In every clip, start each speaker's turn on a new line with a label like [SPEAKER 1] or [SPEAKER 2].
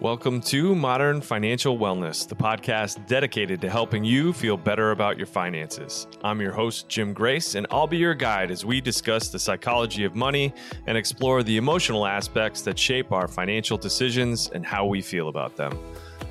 [SPEAKER 1] Welcome to Modern Financial Wellness, the podcast dedicated to helping you feel better about your finances. I'm your host, Jim Grace, and I'll be your guide as we discuss the psychology of money and explore the emotional aspects that shape our financial decisions and how we feel about them.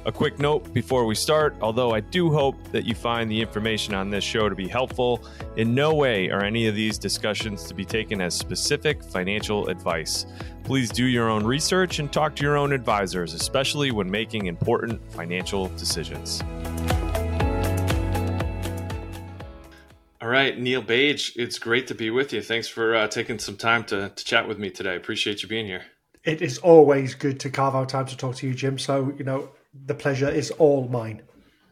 [SPEAKER 1] A quick note before we start although I do hope that you find the information on this show to be helpful, in no way are any of these discussions to be taken as specific financial advice. Please do your own research and talk to your own advisors, especially when making important financial decisions. All right, Neil Bage, it's great to be with you. Thanks for uh, taking some time to, to chat with me today. Appreciate you being here.
[SPEAKER 2] It is always good to carve out time to talk to you, Jim. So, you know, the pleasure is all mine.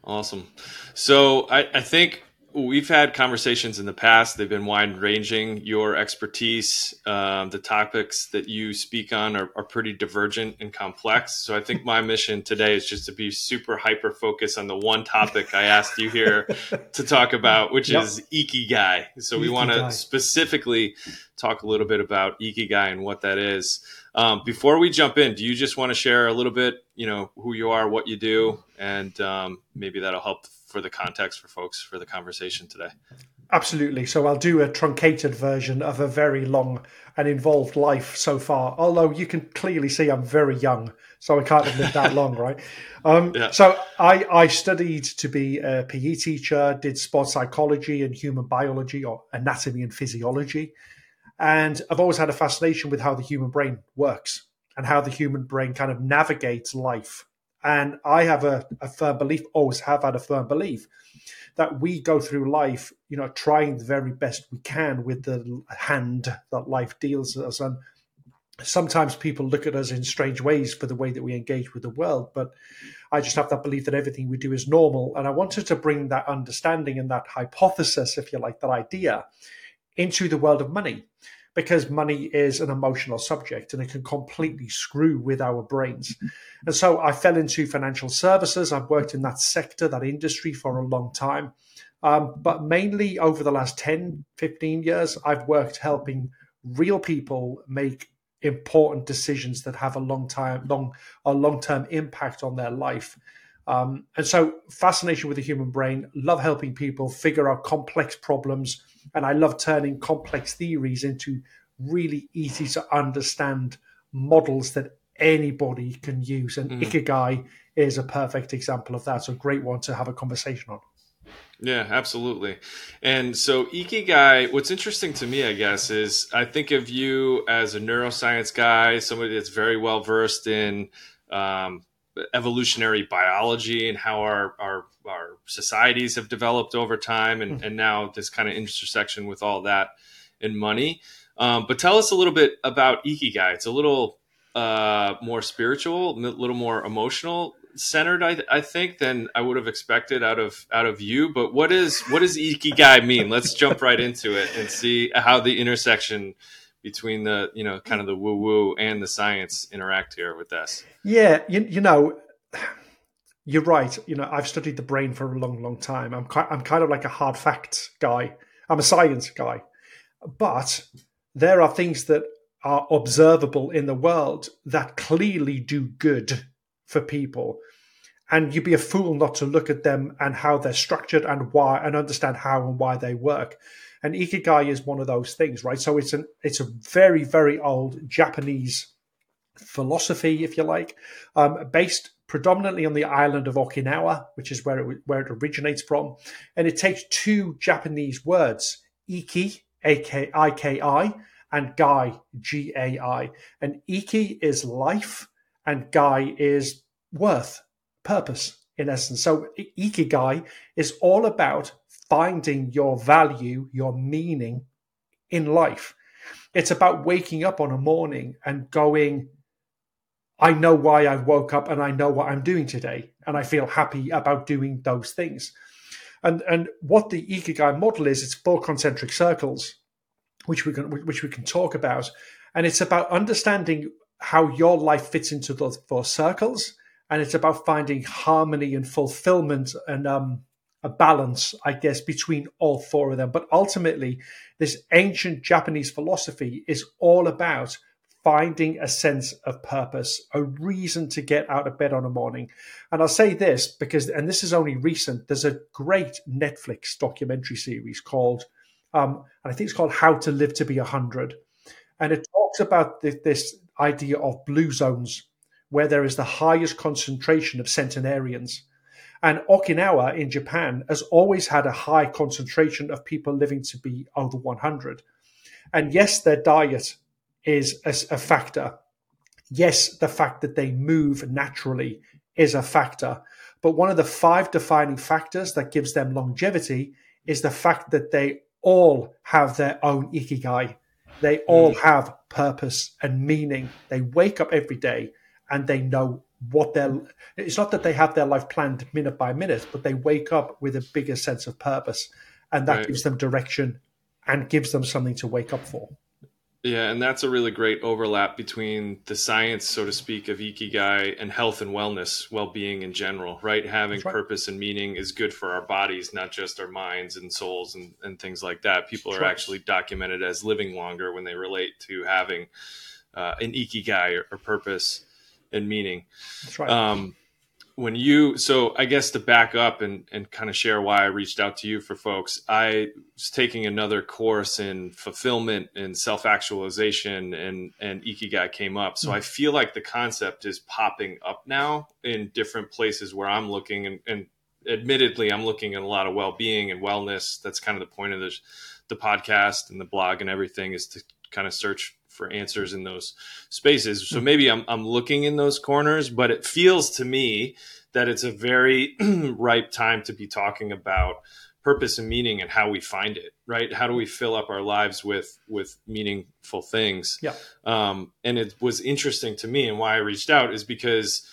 [SPEAKER 1] Awesome. So I, I think we've had conversations in the past. They've been wide ranging. Your expertise, um, the topics that you speak on are, are, pretty divergent and complex. So I think my mission today is just to be super hyper focused on the one topic I asked you here to talk about, which yep. is Ikigai. So we want to specifically talk a little bit about Ikigai and what that is. Um, before we jump in, do you just want to share a little bit, you know, who you are, what you do, and um, maybe that'll help for the context for folks for the conversation today?
[SPEAKER 2] Absolutely. So I'll do a truncated version of a very long and involved life so far. Although you can clearly see I'm very young, so I can't have lived that long, right? Um, yeah. So I, I studied to be a PE teacher, did sports psychology and human biology or anatomy and physiology. And I've always had a fascination with how the human brain works and how the human brain kind of navigates life. And I have a, a firm belief, always have had a firm belief, that we go through life, you know, trying the very best we can with the hand that life deals us. And sometimes people look at us in strange ways for the way that we engage with the world. But I just have that belief that everything we do is normal. And I wanted to bring that understanding and that hypothesis, if you like, that idea into the world of money because money is an emotional subject and it can completely screw with our brains. And so I fell into financial services. I've worked in that sector, that industry for a long time. Um, but mainly over the last 10, 15 years, I've worked helping real people make important decisions that have a long time, long, a long term impact on their life. Um, and so, fascination with the human brain, love helping people figure out complex problems, and I love turning complex theories into really easy to understand models that anybody can use. And mm. Ikigai is a perfect example of that. So, great one to have a conversation on.
[SPEAKER 1] Yeah, absolutely. And so, Ikigai, what's interesting to me, I guess, is I think of you as a neuroscience guy, somebody that's very well versed in um, evolutionary biology and how our, our, our societies have developed over time, and, mm and now this kind of intersection with all that and money. Um, but tell us a little bit about Ikigai. It's a little uh, more spiritual, a little more emotional centered, I, I, think, than I would have expected out of out of you. But what is what does Ikigai mean? Let's jump right into it and see how the intersection between the you know kind of the woo woo and the science interact here with this.
[SPEAKER 2] Yeah, you, you know. You're right. You know, I've studied the brain for a long, long time. I'm I'm kind of like a hard fact guy. I'm a science guy, but there are things that are observable in the world that clearly do good for people. And you'd be a fool not to look at them and how they're structured and why and understand how and why they work. And Ikigai is one of those things, right? So it's an it's a very, very old Japanese philosophy, if you like, um, based predominantly on the island of Okinawa, which is where it where it originates from, and it takes two Japanese words, iki, a K I K I, and Gai, G A I. And Iki is life, and Gai is worth, purpose, in essence. So Ikigai is all about finding your value, your meaning in life. It's about waking up on a morning and going, I know why I woke up and I know what I'm doing today. And I feel happy about doing those things. And and what the Ikigai model is, it's four concentric circles, which we can which we can talk about, and it's about understanding how your life fits into those four circles, and it's about finding harmony and fulfillment and um, a balance, I guess, between all four of them. But ultimately, this ancient Japanese philosophy is all about finding a sense of purpose, a reason to get out of bed on a morning. And I'll say this because, and this is only recent, there's a great Netflix documentary series called, um, and I think it's called How to Live to Be 100. And it talks about this idea of blue zones, where there is the highest concentration of centenarians. And Okinawa in Japan has always had a high concentration of people living to be over 100. And yes, their diet is a, a factor. Yes, the fact that they move naturally is a factor. But one of the five defining factors that gives them longevity is the fact that they all have their own ikigai. They all mm. have purpose and meaning. They wake up every day and they know what their it's not that they have their life planned minute by minute, but they wake up with a bigger sense of purpose. And that right. gives them direction and gives them something to wake up for.
[SPEAKER 1] Yeah, and that's a really great overlap between the science, so to speak, of ikigai and health and wellness, well-being in general, right? Having right. purpose and meaning is good for our bodies, not just our minds and souls and, and things like that. People are actually documented as living longer when they relate to having uh, an ikigai or, or, purpose and meaning.
[SPEAKER 2] That's right.
[SPEAKER 1] Um, when you so i guess to back up and, and kind of share why i reached out to you for folks i was taking another course in fulfillment and self-actualization and and ikigai came up so mm-hmm. i feel like the concept is popping up now in different places where i'm looking and, and admittedly i'm looking at a lot of well-being and wellness that's kind of the point of the, the podcast and the blog and everything is to kind of search for answers in those spaces. So maybe I'm, I'm looking in those corners, but it feels to me that it's a very ripe time to be talking about purpose and meaning and how we find it right? How do we fill up our lives with with meaningful things?
[SPEAKER 2] Yeah.
[SPEAKER 1] Um, and it was interesting to me and why i reached out is because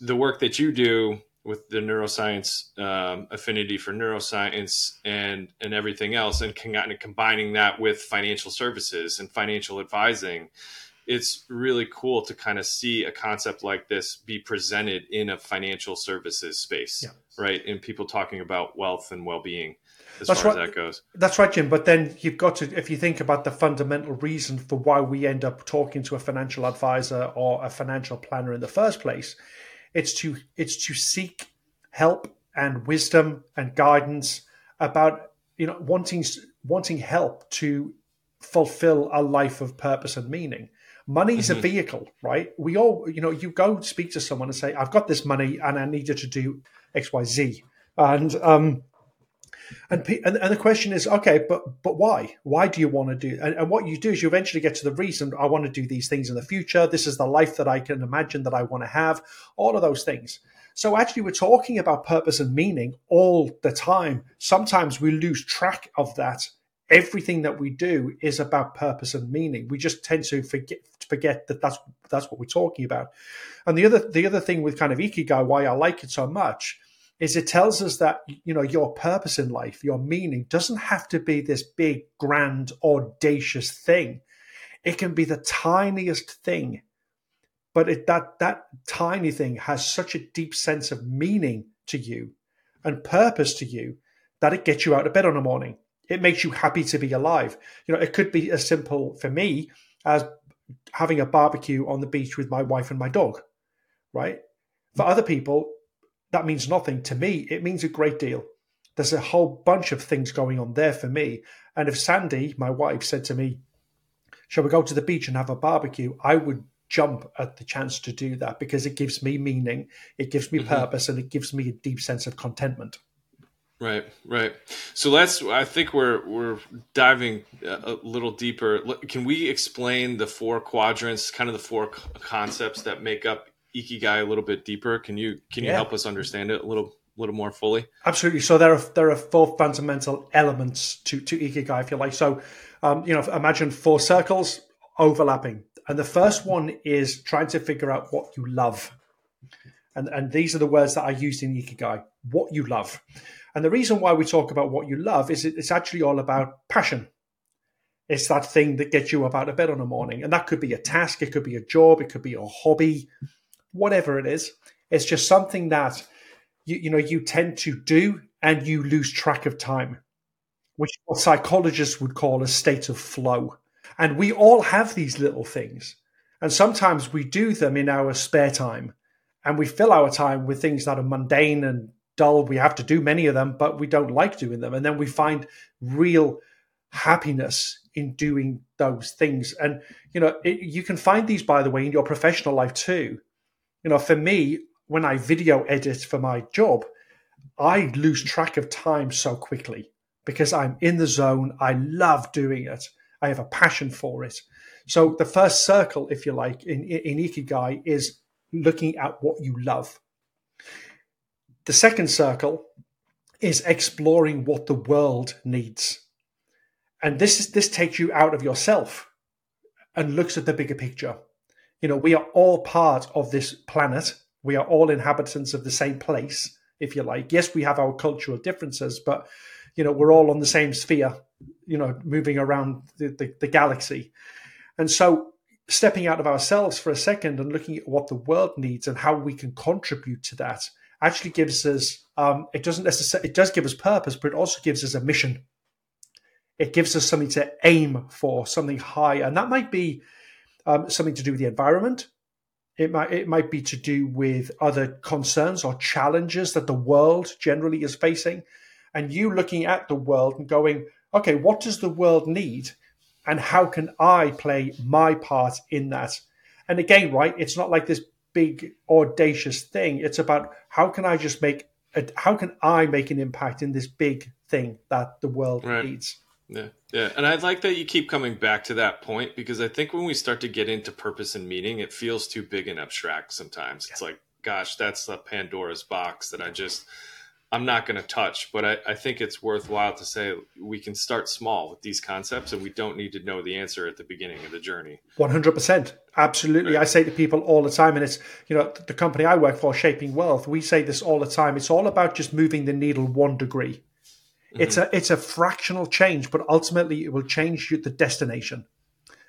[SPEAKER 1] the work that you do with the neuroscience um, affinity for neuroscience and and everything else, and con- combining that with financial services and financial advising, it's really cool to kind of see a concept like this be presented in a financial services space, yeah. right? And people talking about wealth and well being. As That's far right. as that goes.
[SPEAKER 2] That's right, Jim. But then you've got to, if you think about the fundamental reason for why we end up talking to a financial advisor or a financial planner in the first place, it's to it's to seek help and wisdom and guidance about you know wanting wanting help to fulfill a life of purpose and meaning. Money is mm-hmm. a vehicle, right? We all, you know, you go speak to someone and say, "I've got this money and I need you to do X, Y, Z," and um, and, and, and the question is, okay, but but why? Why do you want to do? And, and what you do is you eventually get to the reason. I want to do these things in the future. This is the life that I can imagine that I want to have. All of those things. So actually, we're talking about purpose and meaning all the time. Sometimes we lose track of that. Everything that we do is about purpose and meaning. We just tend to forget forget that that's that's what we're talking about. And the other the other thing with kind of ikigai, why I like it so much, is it tells us that you know your purpose in life, your meaning doesn't have to be this big, grand, audacious thing. It can be the tiniest thing, but it, that that tiny thing has such a deep sense of meaning to you and purpose to you that it gets you out of bed on a morning. It makes you happy to be alive. You know, it could be as simple for me as having a barbecue on the beach with my wife and my dog, right? For other people, that means nothing. To me, it means a great deal. There's a whole bunch of things going on there for me. And if Sandy, my wife, said to me, Shall we go to the beach and have a barbecue? I would jump at the chance to do that because it gives me meaning, it gives me mm-hmm. purpose, and it gives me a deep sense of contentment.
[SPEAKER 1] Right, right. So let's. I think we're we're diving a little deeper. Can we explain the four quadrants, kind of the four concepts that make up ikigai a little bit deeper? Can you can you yeah. help us understand it a little little more fully?
[SPEAKER 2] Absolutely. So there are there are four fundamental elements to to ikigai, if you like. So, um, you know, imagine four circles overlapping, and the first one is trying to figure out what you love, and and these are the words that I used in ikigai: what you love. And the reason why we talk about what you love is it's actually all about passion. It's that thing that gets you up out of bed on a morning. And that could be a task, it could be a job, it could be a hobby, whatever it is. It's just something that you, you know you tend to do and you lose track of time, which what psychologists would call a state of flow. And we all have these little things. And sometimes we do them in our spare time and we fill our time with things that are mundane and dull. We have to do many of them, but we don't like doing them. And then we find real happiness in doing those things. And, you know, it, you can find these, by the way, in your professional life too. You know, for me, when I video edit for my job, I lose track of time so quickly because I'm in the zone. I love doing it. I have a passion for it. So the first circle, if you like, in, in Ikigai is looking at what you love. The second circle is exploring what the world needs. And this is, this takes you out of yourself and looks at the bigger picture. You know, we are all part of this planet. We are all inhabitants of the same place, if you like. Yes, we have our cultural differences, but you know, we're all on the same sphere, you know, moving around the, the, the galaxy. And so stepping out of ourselves for a second and looking at what the world needs and how we can contribute to that actually gives us um, it doesn't necessarily it does give us purpose but it also gives us a mission it gives us something to aim for something high and that might be um, something to do with the environment it might it might be to do with other concerns or challenges that the world generally is facing and you looking at the world and going okay what does the world need and how can I play my part in that? And again, right, it's not like this big audacious thing. It's about how can I just make a, how can I make an impact in this big thing that the world right. needs.
[SPEAKER 1] Yeah, yeah, and I like that you keep coming back to that point because I think when we start to get into purpose and meaning, it feels too big and abstract. Sometimes yeah. it's like, gosh, that's the Pandora's box that I just I'm not going to touch, but I, I, think it's worthwhile to say we can start small with these concepts and we don't need to know the answer at the beginning of the journey.
[SPEAKER 2] 100%. Absolutely. Right. I say to people all the time, and it's, you know, the company I work for, Shaping Wealth, we say this all the time. It's all about just moving the needle one degree. Mm-hmm. It's a it's a fractional change, but ultimately it will change the destination.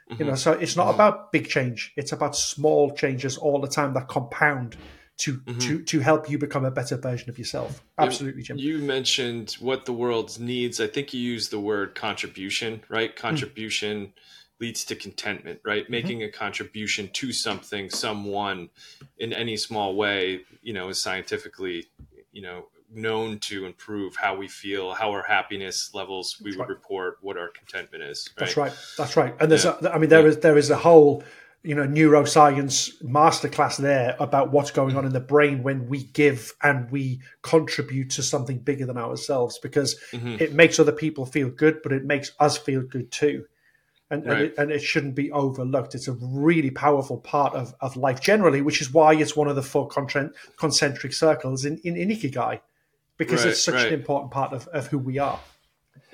[SPEAKER 2] Mm-hmm. You know, so it's not mm-hmm. about big change. It's about small changes all the time that compound to mm-hmm. to to help you become a better version of yourself. Absolutely, Jim.
[SPEAKER 1] You mentioned what the world needs. I think you used the word contribution, right? Mm. Contribution mm. leads to contentment, right? Mm-hmm. Making a contribution to something, someone, in any small way, you know, is scientifically, you know, known to improve how we feel, how our happiness levels we That's would right. report, what our contentment is.
[SPEAKER 2] Right? That's right. That's right. And there's, yeah. a, I mean, there yeah. is there is a whole you know neuroscience masterclass there about what's going on in the brain when we give and we contribute to something bigger than ourselves because mm-hmm. it makes other people feel good but it makes us feel good too and, right. and, it, and, it, shouldn't be overlooked it's a really powerful part of, of life generally which is why it's one of the four concentric circles in, in, in ikigai because right, it's such right. an important part of, of who we are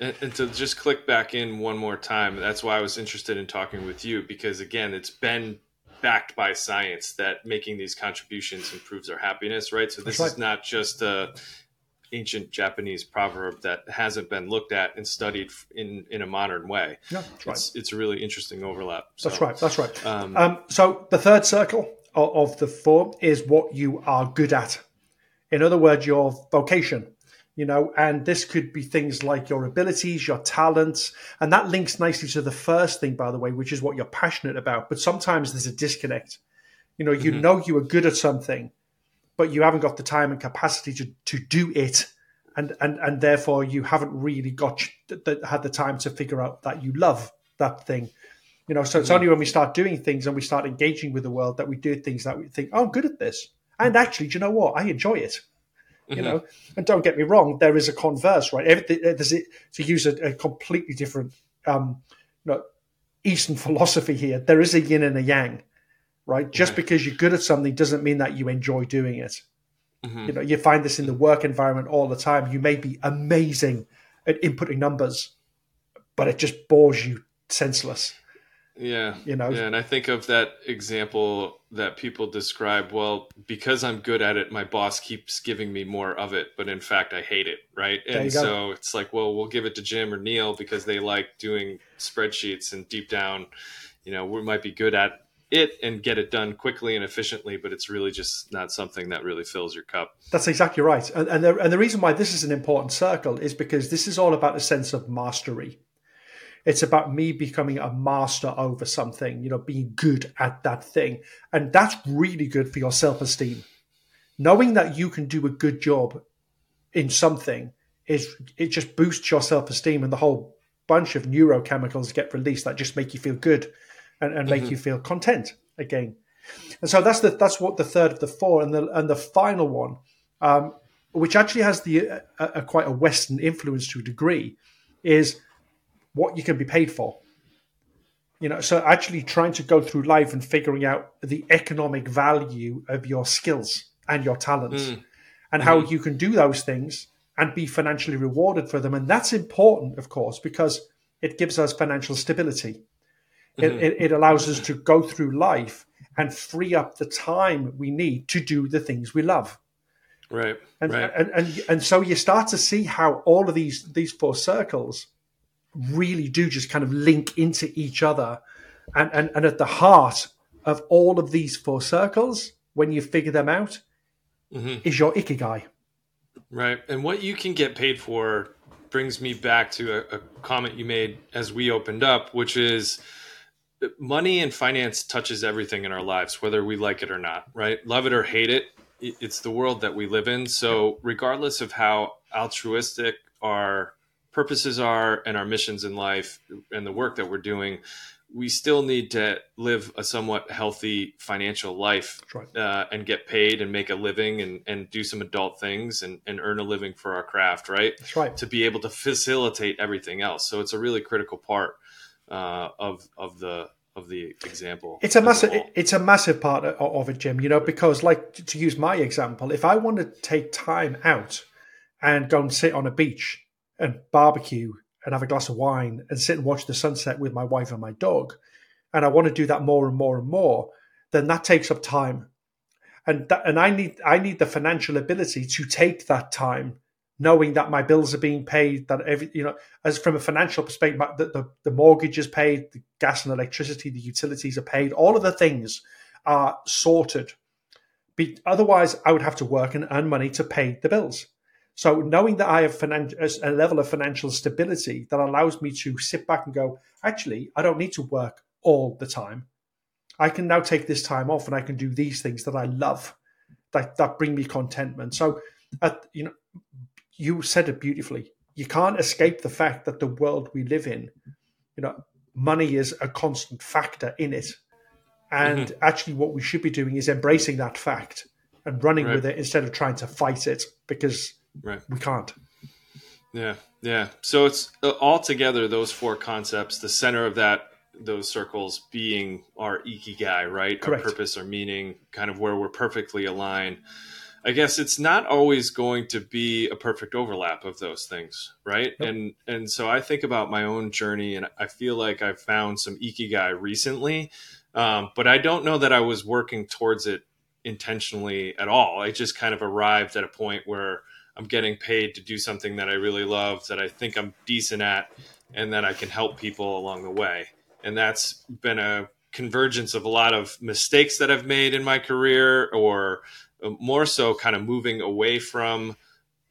[SPEAKER 1] and, and, to just click back in one more time, that's why I was interested in talking with you because again, it's been backed by science that making these contributions improves our happiness, right? So this right. is not just a ancient Japanese proverb that hasn't been looked at and studied in in a modern way. Yeah, that's right. It's, it's a really interesting overlap.
[SPEAKER 2] So, that's right. That's right. Um, um, so the third circle of, of the four is what you are good at. In other words, your vocation you know, and this could be things like your abilities, your talents, and that links nicely to the first thing, by the way, which is what you're passionate about. But sometimes there's a disconnect. You know, you mm-hmm. know you are good at something, but you haven't got the time and capacity to to do it, and and and therefore you haven't really got the, had the time to figure out that you love that thing. You know, so it's mm-hmm. only when we start doing things and we start engaging with the world that we do things that we think, oh, I'm good at this. And actually, do you know what? I enjoy it you mm-hmm. know. And don't get me wrong, there is a converse, right? Everything, there's a, to use a, a completely different, um, you know, Eastern philosophy here. There is a yin and a yang, right? Just because you're good at something doesn't mean that you enjoy doing it. Mm-hmm. You know, you find this in the work environment all the time. You may be amazing at inputting numbers, but it just bores you senseless.
[SPEAKER 1] Yeah. You know, yeah. And I think of that example that people describe, well, because I'm good at it, my boss keeps giving me more of it, but in fact, I hate it. Right. and so it's like, well, we'll give it to Jim or Neil because they like doing spreadsheets and deep down, you know, we might be good at it and get it done quickly and efficiently, but it's really just not something that really fills your cup.
[SPEAKER 2] That's exactly right. And, and, the, and the reason why this is an important circle is because this is all about a sense of mastery It's about me becoming a master over something, you know, being good at that thing. And that's really good for your self esteem. Knowing that you can do a good job in something is it just boosts your self esteem and the whole bunch of neurochemicals get released that just make you feel good and, and make mm-hmm. you feel content again. And so that's the that's what the third of the four and the and the final one, um, which actually has the a, a, quite a Western influence to a degree, is what you can be paid for. You know, so actually trying to go through life and figuring out the economic value of your skills and your talents, mm. and mm-hmm. how you can do those things and be financially rewarded for them. And that's important, of course, because it gives us financial stability. Mm-hmm. It, it, allows us to go through life and free up the time we need to do the things we love.
[SPEAKER 1] Right.
[SPEAKER 2] And,
[SPEAKER 1] right.
[SPEAKER 2] And, and, and so you start to see how all of these, these four circles really do just kind of link into each other. And, and, and at the heart of all of these four circles, when you figure them out, mm-hmm. is your ikigai.
[SPEAKER 1] Right. And what you can get paid for brings me back to a, a comment you made as we opened up, which is money and finance touches everything in our lives, whether we like it or not, right? Love it or hate it, it's the world that we live in. So, regardless of how altruistic our purposes are and our missions in life and the work that we're doing, we still need to live a somewhat healthy financial life
[SPEAKER 2] right.
[SPEAKER 1] uh, and get paid and make a living and, and do some adult things and, and earn a living for our craft, right?
[SPEAKER 2] That's right.
[SPEAKER 1] To be able to facilitate everything else. So it's a really critical part uh, of of the of the example.
[SPEAKER 2] It's a massive. It's a massive part of it, Jim. You know, because like to use my example, if I want to take time out and go and sit on a beach and barbecue and have a glass of wine and sit and watch the sunset with my wife and my dog, and I want to do that more and more and more, then that takes up time, and that, and I need I need the financial ability to take that time, knowing that my bills are being paid, that every you know, as from a financial perspective, the, the, the mortgage is paid, the gas and electricity, the utilities are paid, all of the things are sorted. Be, otherwise, I would have to work and earn money to pay the bills. So knowing that I have finan- a level of financial stability that allows me to sit back and go, actually, I don't need to work all the time. I can now take this time off and I can do these things that I love, that that bring me contentment. So, at, you know, you said it beautifully. You can't escape the fact that the world we live in, you know, money is a constant factor in it. And mm-hmm. actually, what we should be doing is embracing that fact and running right. with it instead of trying to fight it because
[SPEAKER 1] Right.
[SPEAKER 2] We can't.
[SPEAKER 1] Yeah. Yeah. So it's uh, all together those four concepts, the center of that those circles being our ikigai, right?
[SPEAKER 2] Correct.
[SPEAKER 1] Our purpose, our meaning, kind of where we're perfectly aligned. I guess it's not always going to be a perfect overlap of those things, right? Yep. And and so I think about my own journey, and I feel like I've found some ikigai recently, um, but I don't know that I was working towards it intentionally at all. I just kind of arrived at a point where I'm getting paid to do something that I really love, that I think I'm decent at, and that I can help people along the way. And that's been a convergence of a lot of mistakes that I've made in my career, or more so, kind of moving away from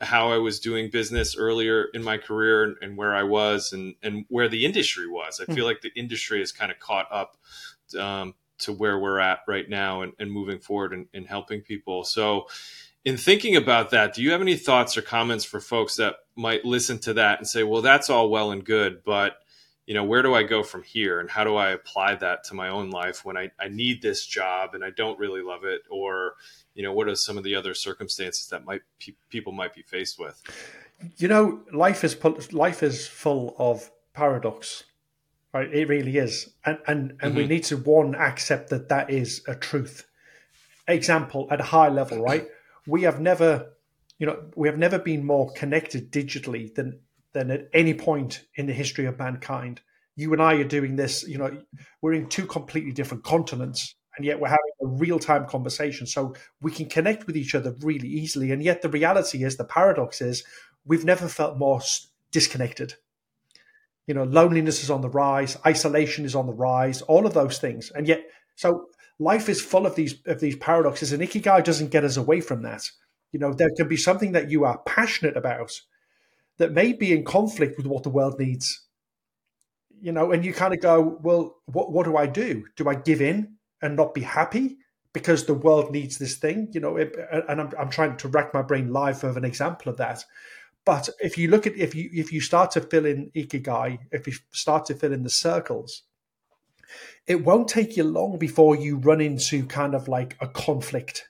[SPEAKER 1] how I was doing business earlier in my career and, and where I was and, and where the industry was. I hmm. feel like the industry has kind of caught up um, to where we're at right now and, and moving forward and, and helping people. So in thinking about that, do you have any thoughts or comments for folks that might listen to that and say, well, that's all well and good, but you know, where do I go from here and how do I apply that to my own life when I, I need this job and I don't really love it? Or, you know, what are some of the other circumstances that might pe- people might be faced with?
[SPEAKER 2] You know, life is life is full of paradox. Right? It really is. And, and, and mm-hmm. we need to one, accept that that is a truth. Example at a high level, right? We have never, you know, we have never been more connected digitally than than at any point in the history of mankind. You and I are doing this, you know, we're in two completely different continents, and yet we're having a real time conversation. So we can connect with each other really easily. And yet the reality is, the paradox is, we've never felt more disconnected. You know, loneliness is on the rise, isolation is on the rise, all of those things. And yet, so life is full of these of these paradoxes, and Ikigai doesn't get us away from that. You know, there can be something that you are passionate about that may be in conflict with what the world needs. you know, and you kind of go, well, what what do I do? Do I give in and not be happy because the world needs this thing? You know, it, and I'm I'm trying to rack my brain live of an example of that. But if you look at if you if you start to fill in ikigai, if you start to fill in the circles, it won't take you long before you run into kind of like a conflict.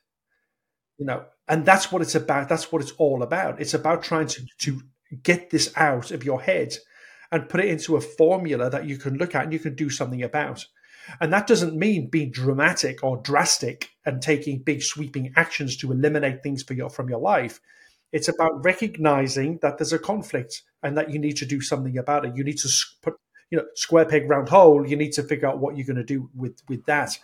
[SPEAKER 2] You know, and that's what it's about. That's what it's all about. It's about trying to to get this out of your head and put it into a formula that you can look at and you can do something about. And that doesn't mean being dramatic or drastic and taking big sweeping actions to eliminate things for your, from your life. It's about recognizing that there's a conflict and that you need to do something about it. You need to put, you know, square peg round hole. You need to figure out what you're going to do with with that.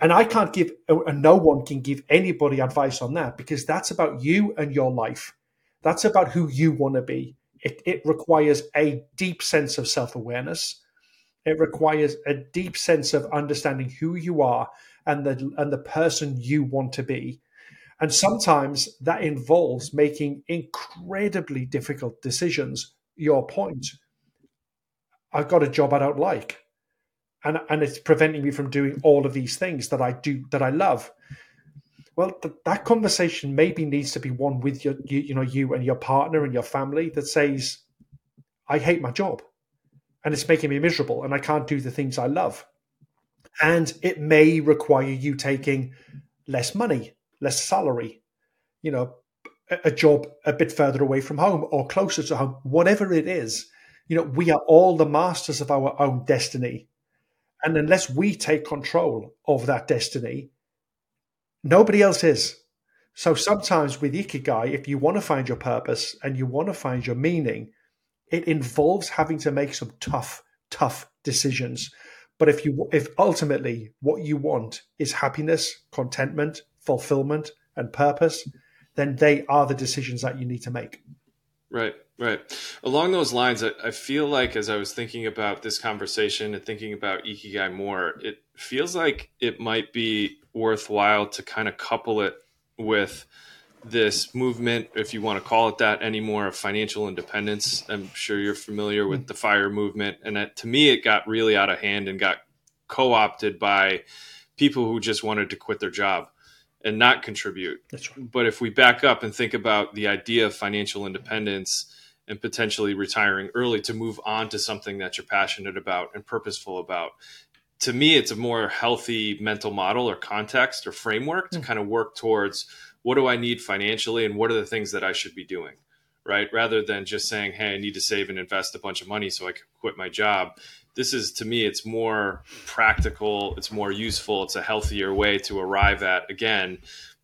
[SPEAKER 2] And I can't give, and no one can give anybody advice on that because that's about you and your life. That's about who you want to be. It, it requires a deep sense of self awareness. It requires a deep sense of understanding who you are and the and the person you want to be. And sometimes that involves making incredibly difficult decisions. Your point. I've got a job I don't like. And and it's preventing me from doing all of these things that I do that I love. Well th- that conversation maybe needs to be one with your you, you know you and your partner and your family that says i hate my job. And it's making me miserable and i can't do the things i love. And it may require you taking less money less salary you know a, a job a bit further away from home or closer to home whatever it is you know we are all the masters of our own destiny and unless we take control of that destiny Nobody else is. So sometimes with Ikigai, if you want to find your purpose and you want to find your meaning, it involves having to make some tough, tough decisions. But if you, if ultimately what you want is happiness, contentment, fulfillment, and purpose, then they are the decisions that you need to make.
[SPEAKER 1] Right, right. Along those lines, I, I feel like as I was thinking about this conversation and thinking about Ikigai more, it feels like it might be worthwhile to kind of couple it with this movement, if you want to call it that anymore, of financial independence. I'm sure you're familiar with the fire movement. And that, to me, it got really out of hand and got co opted by people who just wanted to quit their job and not contribute. Right. But if we back up and think about the idea of financial independence and potentially retiring early to move on to something that you're passionate about and purposeful about, to me, it's a more healthy mental model or context or framework to mm. kind of work towards what do I need financially and what are the things that I should be doing, right? Rather than just saying, hey, I need to save and invest a bunch of money so I can quit my job. This is to me, it's more practical, it's more useful, it's a healthier way to arrive at again,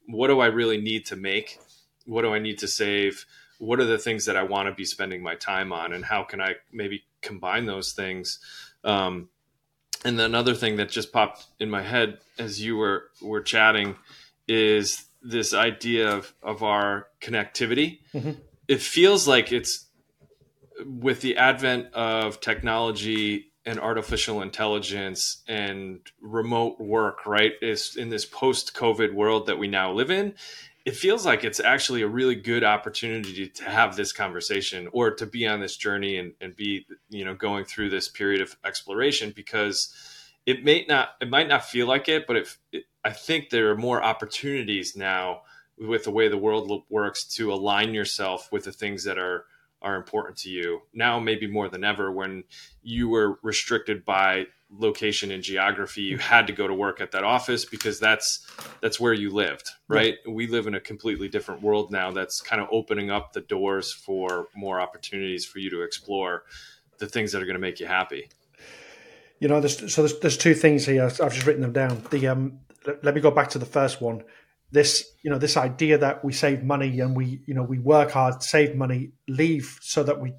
[SPEAKER 1] what do I really need to make? What do I need to save? What are the things that I want to be spending my time on? And how can I maybe combine those things? Um, and then another thing that just popped in my head as you were were chatting is this idea of of our connectivity. Mm-hmm. It feels like it's with the advent of technology and artificial intelligence and remote work, right? Is in this post COVID world that we now live in it feels like it's actually a really good opportunity to have this conversation or to be on this journey and, and be you know going through this period of exploration because it may not it might not feel like it but if i think there are more opportunities now with the way the world works to align yourself with the things that are are important to you. Now maybe more than ever when you were restricted by location and geography you had to go to work at that office because that's that's where you lived right? Yeah. we live in a completely different world now that's kind of opening up the doors for more opportunities for you to explore the things that are going to make you happy.
[SPEAKER 2] You know there's, so there's, there's two things here. I've just written them down. The um let, let me go back to the first one. This you know this idea that we save money and we you know we work hard save money leave so that we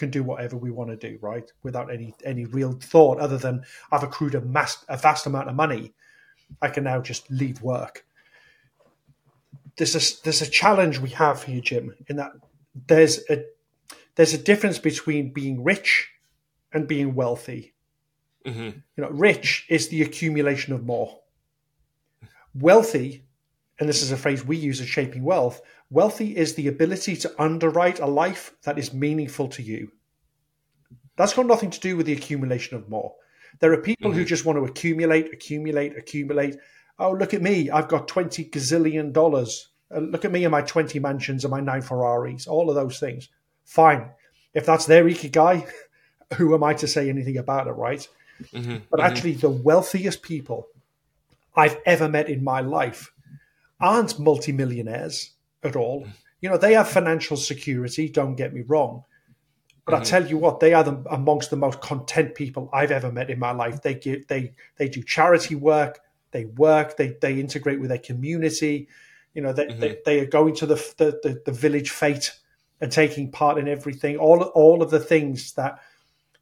[SPEAKER 2] can do whatever we want to do right? Without any any real thought other than i've accrued a mass a vast amount of money i can now just leave work. There's a there's a challenge we have here jim in that there's a there's a difference between being rich and being wealthy. Mm-hmm. you know rich is the accumulation of more. Wealthy and this is a phrase we use as shaping wealth, wealthy is the ability to underwrite a life that is meaningful to you. That's got nothing to do with the accumulation of more. There are people mm-hmm. who just want to accumulate, accumulate, accumulate. Oh, look at me. I've got 20 gazillion dollars. Uh, look at me and my 20 mansions and my nine Ferraris, all of those things. Fine. If that's their ikigai, who am I to say anything about it, right? Mm-hmm. But mm-hmm. actually, the wealthiest people I've ever met in my life aren't multimillionaires at all. You know, they have financial security, don't get me wrong. But mm-hmm. I tell you what, they are the, amongst the most content people I've ever met in my life. They give, they they do charity work, they work, they they integrate with their community. You know, they mm-hmm. they, they, are going to the, the the, the village fete and taking part in everything. All all of the things that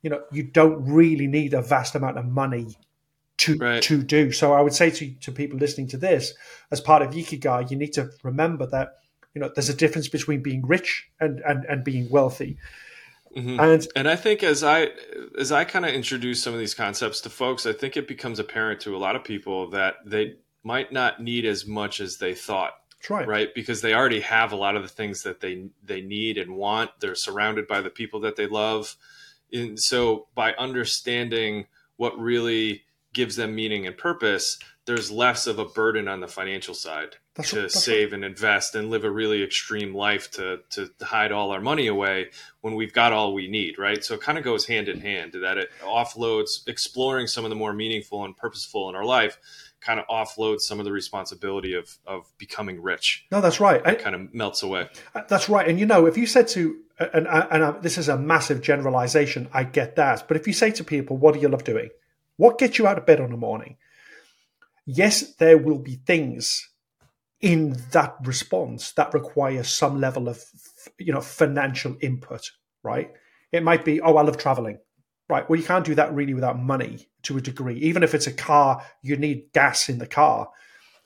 [SPEAKER 2] you know you don't really need a vast amount of money to right. to do. So I would say to to people listening to this, as part of Ikigai, you need to remember that you know there's a difference between being rich and and, and being wealthy.
[SPEAKER 1] Mm-hmm. And and I think as I as I kind of introduce some of these concepts to folks, I think it becomes apparent to a lot of people that they might not need as much as they thought.
[SPEAKER 2] Right.
[SPEAKER 1] right. Because they already have a lot of the things that they they need and want. They're surrounded by the people that they love. And so by understanding what really gives them meaning and purpose, there's less of a burden on the financial side that's to save and invest and live a really extreme life to to hide all our money away when we've got all we need, right? So it kind of goes hand in hand that it offloads exploring some of the more meaningful and purposeful in our life kind of offloads some of the responsibility of of becoming rich.
[SPEAKER 2] No, that's right.
[SPEAKER 1] It kind of melts away.
[SPEAKER 2] Uh, that's right. And you know, if you said to uh, and, uh, and, and this is a massive generalization, I get that. But if you say to people, "What do you love doing?" What gets you out of bed in the morning? Yes, there will be things in that response that requires some level of you know financial input, right? It might be, oh, I love traveling. Right. Well, you can't do that really without money to a degree. Even if it's a car, you need gas in the car.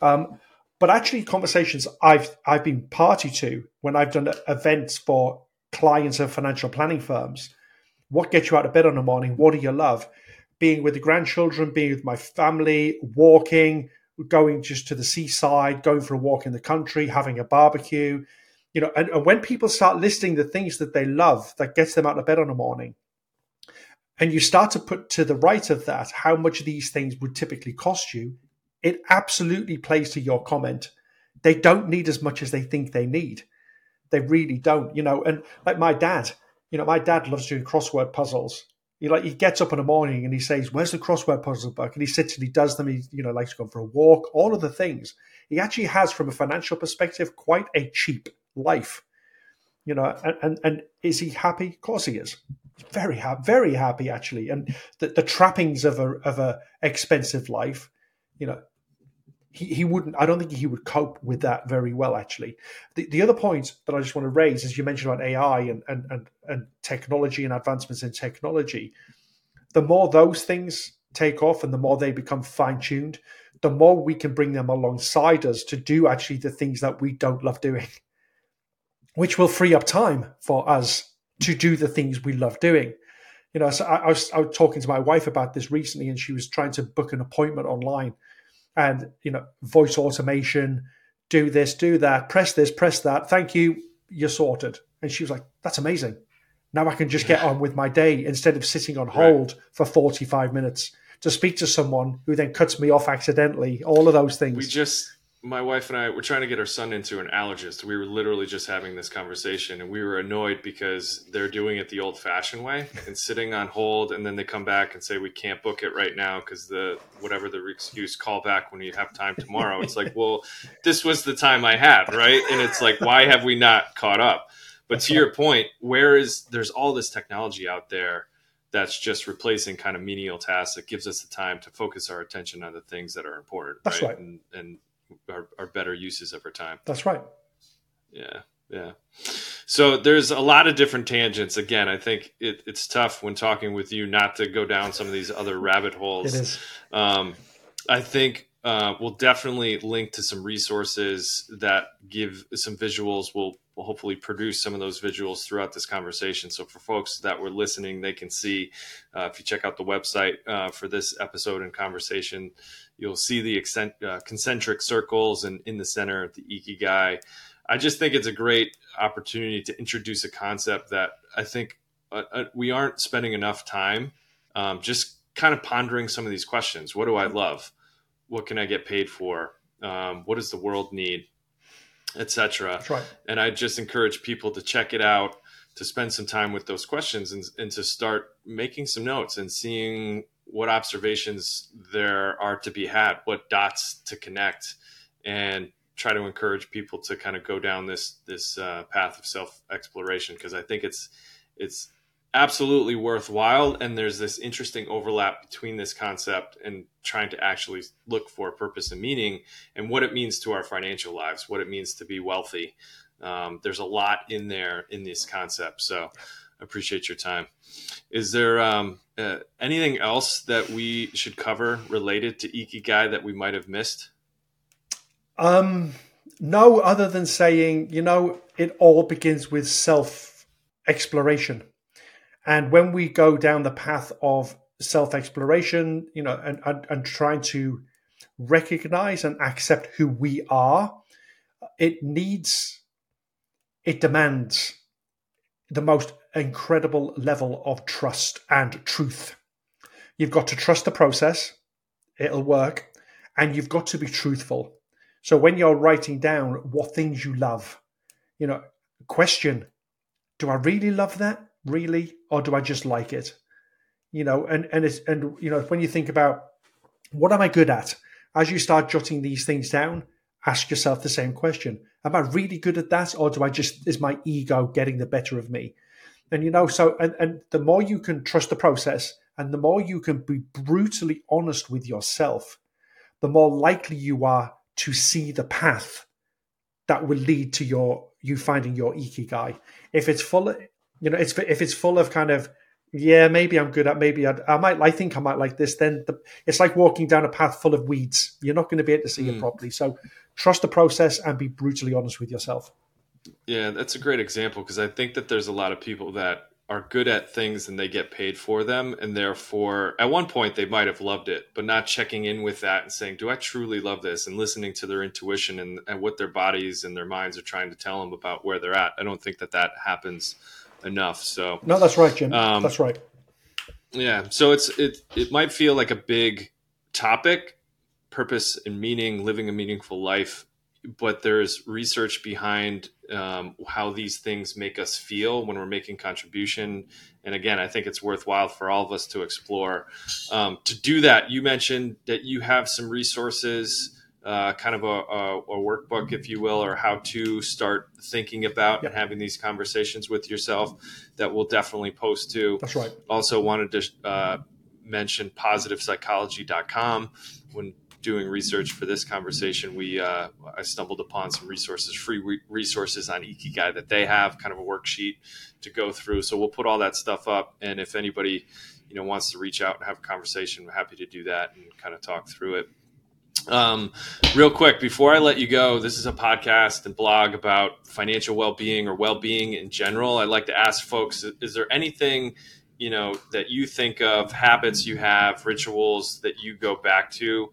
[SPEAKER 2] Um, but actually, conversations I've I've been party to when I've done events for clients of financial planning firms. What gets you out of bed in the morning? What do you love? being with the grandchildren, being with my family, walking, going just to the seaside, going for a walk in the country, having a barbecue. You know, and, and when people start listing the things that they love that gets them out of bed in the morning, and you start to put to the right of that how much these things would typically cost you, it absolutely plays to your comment. They don't need as much as they think they need. They really don't, you know. And like my dad, you know, my dad loves doing crossword puzzles. He like he gets up in the morning and he says, "Where's the crossword puzzle book?" And he sits and he does them. He you know likes to go for a walk. All of the things he actually has from a financial perspective quite a cheap life. You know, and and, and is he happy? Of course he is. Very happy, very happy actually. And the, the trappings of a of a expensive life, you know, he, he wouldn't i don't think he would cope with that very well actually. The, the other point that i just want to raise is you mentioned about ai and, and, and, and technology and advancements in technology. The more those things take off and the more they become fine-tuned the more we can bring them alongside us to do actually the things that we don't love doing which will free up time for us to do the things we love doing. You know so I, I, was, I was talking to my wife about this recently and she was trying to book an appointment online and you know voice automation do this do that press this press that. Thank you you're sorted. And she was like that's amazing. Now i can just get on with my day instead of sitting on hold right. for 45 minutes to speak to someone who then cuts me off accidentally all of those things.
[SPEAKER 1] We just my wife and I were trying to get our son into an allergist. We were literally just having this conversation and we were annoyed because they're doing it the old fashioned way and sitting on hold and then they come back and say we can't book it right now because the whatever the excuse call back when you have time tomorrow. It's like, well, this was the time I had, right? And it's like, why have we not caught up? But to your point, where is there's all this technology out there that's just replacing kind of menial tasks that gives us the time to focus our attention on the things that are important.
[SPEAKER 2] That's right. right.
[SPEAKER 1] And, and are, are better uses of our time.
[SPEAKER 2] That's right.
[SPEAKER 1] Yeah, yeah. So there's a lot of different tangents. Again, I think it, it's tough when talking with you not to go down some of these other rabbit holes.
[SPEAKER 2] It is.
[SPEAKER 1] Um, I think uh, we'll definitely link to some resources that give some visuals. We'll, we'll hopefully produce some of those visuals throughout this conversation. So for folks that were listening, they can see. Uh, if you check out the website uh, for this episode and conversation, you'll see the extent, uh, concentric circles and in the center the ikigai. I just think it's a great opportunity to introduce a concept that I think uh, uh, we aren't spending enough time um, just kind of pondering some of these questions. What do I love? What can I get paid for? Um, what does the world need? Etc.
[SPEAKER 2] Right.
[SPEAKER 1] And I just encourage people to check it out, to spend some time with those questions, and, and to start making some notes and seeing what observations there are to be had, what dots to connect, and try to encourage people to kind of go down this this uh, path of self exploration because I think it's it's absolutely worthwhile and there's this interesting overlap between this concept and trying to actually look for purpose and meaning and what it means to our financial lives what it means to be wealthy. Um, there's a lot in there in this concept so I appreciate your time. Is there um, uh, anything else that we should cover related to ikigai that we might have missed
[SPEAKER 2] um, no, other than saying, you know, it all begins with self exploration. And when we go down the path of self exploration, you know, and, and, and trying to recognize and accept who we are, it needs, it demands the most incredible level of trust and truth. You've got to trust the process, it'll work, and you've got to be truthful. So when you're writing down what things you love, you know, question, do I really love that? Really? Or do I just like it? You know, and, and it's, and, you know, when you think about what am I good at? As you start jotting these things down, ask yourself the same question. Am I really good at that? Or do I just, is my ego getting the better of me? And, you know, so, and, and the more you can trust the process and the more you can be brutally honest with yourself, the more likely you are to see the path that will lead to your you finding your ikigai. If it's full, of, you know, it's if it's full of kind of yeah, maybe I'm good at maybe I'd, I might I think I might like this. Then the, it's like walking down a path full of weeds. You're not going to be able to see mm. it properly. So trust the process and be brutally honest with yourself.
[SPEAKER 1] Yeah, that's a great example because I think that there's a lot of people that are good at things and they get paid for them and therefore at one point they might have loved it but not checking in with that and saying do i truly love this? and listening to their intuition and, and what their bodies and their minds are trying to tell them about where they're at. I don't think that that happens enough so
[SPEAKER 2] no that's right jim. um, that's right.
[SPEAKER 1] yeah so it's it it might feel like a big topic purpose and meaning living a meaningful life but there's research behind um, how these things make us feel when we're making contribution. And again, I think it's worthwhile for all of us to explore. Um, to do that, you mentioned that you have some resources, uh, kind of a, a, a, workbook, if you will, or how to start thinking about and having these conversations with yourself that we'll definitely post to.
[SPEAKER 2] That's right.
[SPEAKER 1] Also, wanted to uh, mention positivepsychology.com. When doing research for this conversation, we uh, I stumbled upon some resources, free re- resources on Ikigai that they have, kind of a worksheet to go through. So we'll put all that stuff up, and if anybody you know wants to reach out and have a conversation, we're happy to do that and kind of talk through it. Um, real quick before I let you go, this is a podcast and blog about financial well-being or well-being in general. I'd like to ask folks: Is there anything you know that you think of habits you have rituals that you go back to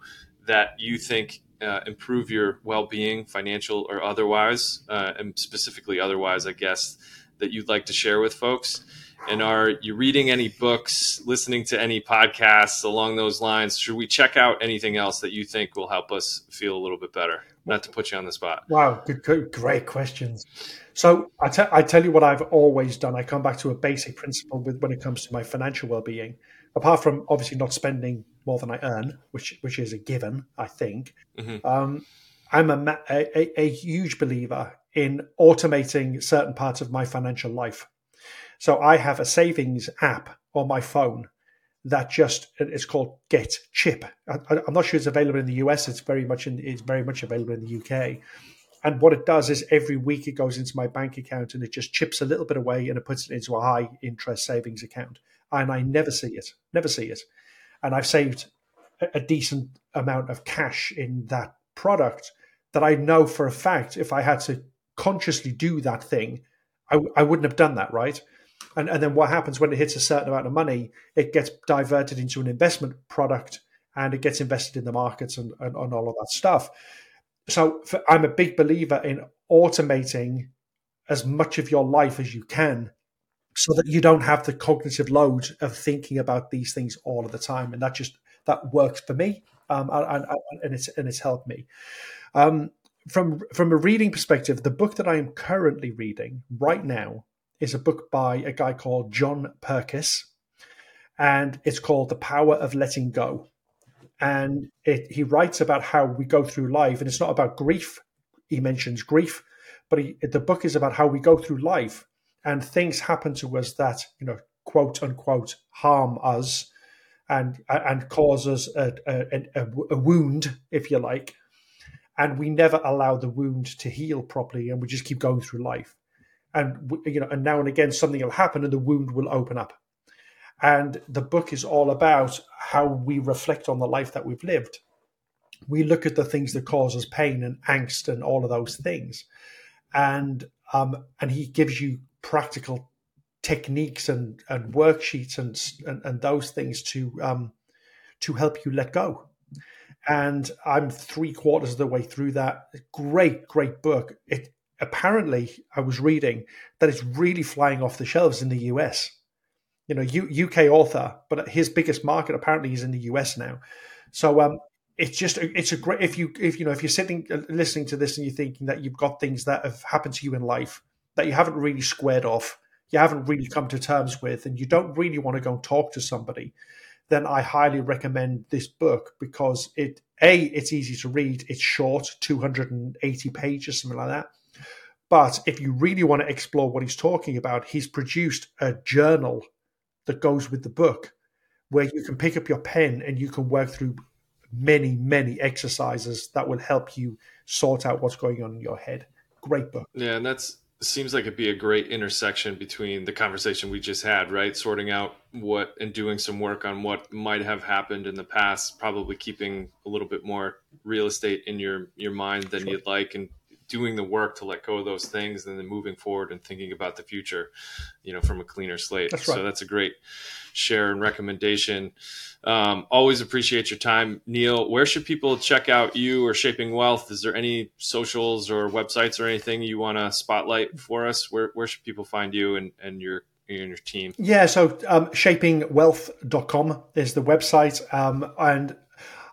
[SPEAKER 1] that you think uh, improve your well-being, financial or otherwise, uh, and specifically otherwise, I guess that you'd like to share with folks. And are you reading any books, listening to any podcasts along those lines? Should we check out anything else that you think will help us feel a little bit better? Not to put you on the spot.
[SPEAKER 2] Wow, good, good great questions. So I, I tell you what I've always done. I come back to a basic principle with when it comes to my financial well-being. Apart from obviously not spending more than I earn, which which is a given, I think. Mm-hmm. Um, I'm a, a, a huge believer in automating certain parts of my financial life. So I have a savings app on my phone that just it's called Get Chip. I, am not sure it's available in the US. It's very much in, it's very much available in the UK. And what it does is every week it goes into my bank account and it just chips a little bit away and it puts it into a high interest savings account. And I never see it, never see it and I've saved a decent amount of cash in that product that I know for a fact if I had to consciously do that thing, I, I wouldn't have done that, right? And, and then what happens when it hits a certain amount of money, it gets diverted into an investment product and it gets invested in the markets and, and, and all of that stuff. So for, I'm a big believer in automating as much of your life as you can so that you don't have the cognitive load of thinking about these things all of the time. And that just that works for me, um, and, and, it's and it's helped me. Um, from from a reading perspective, the book that I am currently reading right now is a book by a guy called John Purkiss, and it's called The Power of Letting Go. And it, he writes about how we go through life, and it's not about grief. He mentions grief, but he, the book is about how we go through life, and things happen to us that you know, quote unquote, harm us, and and cause us a, a, a, wound, if you like, and we never allow the wound to heal properly, and we just keep going through life and you know, and now and again something will happen and the wound will open up. And the book is all about how we reflect on the life that we've lived. We look at the things that cause us pain and angst and all of those things, and um, and he gives you practical techniques and, and worksheets and, and, and those things to um, to help you let go. And I'm three quarters of the way through that. Great, great book. It apparently I was reading that it's really flying off the shelves in the US. You know, U- UK author, but his biggest market apparently is in the US now. So um, it's just it's a great if you if you know if you're sitting uh, listening to this and you're thinking that you've got things that have happened to you in life that you haven't really squared off, you haven't really come to terms with, and you don't really want to go and talk to somebody, then I highly recommend this book because it a it's easy to read, it's short, 280 pages, something like that but if you really want to explore what he's talking about, he's produced a journal that goes with the book where you can pick up your pen and you can work through many, many exercises that will help you sort out what's going on in your head. Great book.
[SPEAKER 1] Yeah, and that's seems like it'd be a great intersection between the conversation we just had, right? Sorting out what and doing some work on what might have happened in the past, probably keeping a little bit more real estate in your your mind than sure. you'd like and doing the work to let go of those things and then moving forward and thinking about the future, you know, from a cleaner slate. That's right. So that's a great share and recommendation. Um, always appreciate your time, Neil. Where should people check out you or Shaping Wealth? Is there any socials or websites or anything you want to spotlight for us? Where, where should people find you and, and your and your team?
[SPEAKER 2] Yeah, so um, shapingwealth.com is the website. Um, and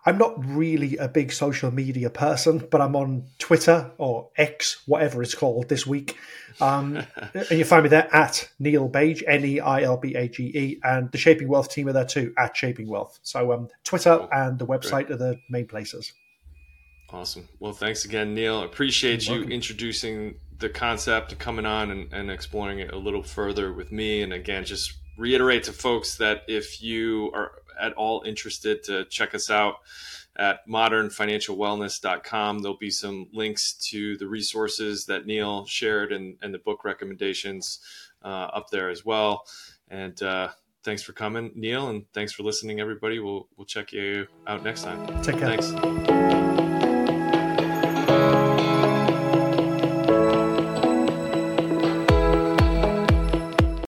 [SPEAKER 2] I'm not really a big social media person, but I'm on Twitter or X, whatever it's called this week. Um, and you find me there at Neil Bage, N E I L B A G E, and the Shaping Wealth team are there too at Shaping Wealth. So um, Twitter cool. and the website Great. are the main places.
[SPEAKER 1] Awesome. Well, thanks again, Neil. Appreciate You're you welcome. introducing the concept and coming on and, and exploring it a little further with me. And again, just reiterate to folks that if you are at all interested to check us out at modernfinancialwellness.com. There'll be some links to the resources that Neil shared and, and the book recommendations uh, up there as well. And uh, thanks for coming, Neil, and thanks for listening, everybody. We'll we'll check you out next time.
[SPEAKER 2] Take care.
[SPEAKER 1] Thanks.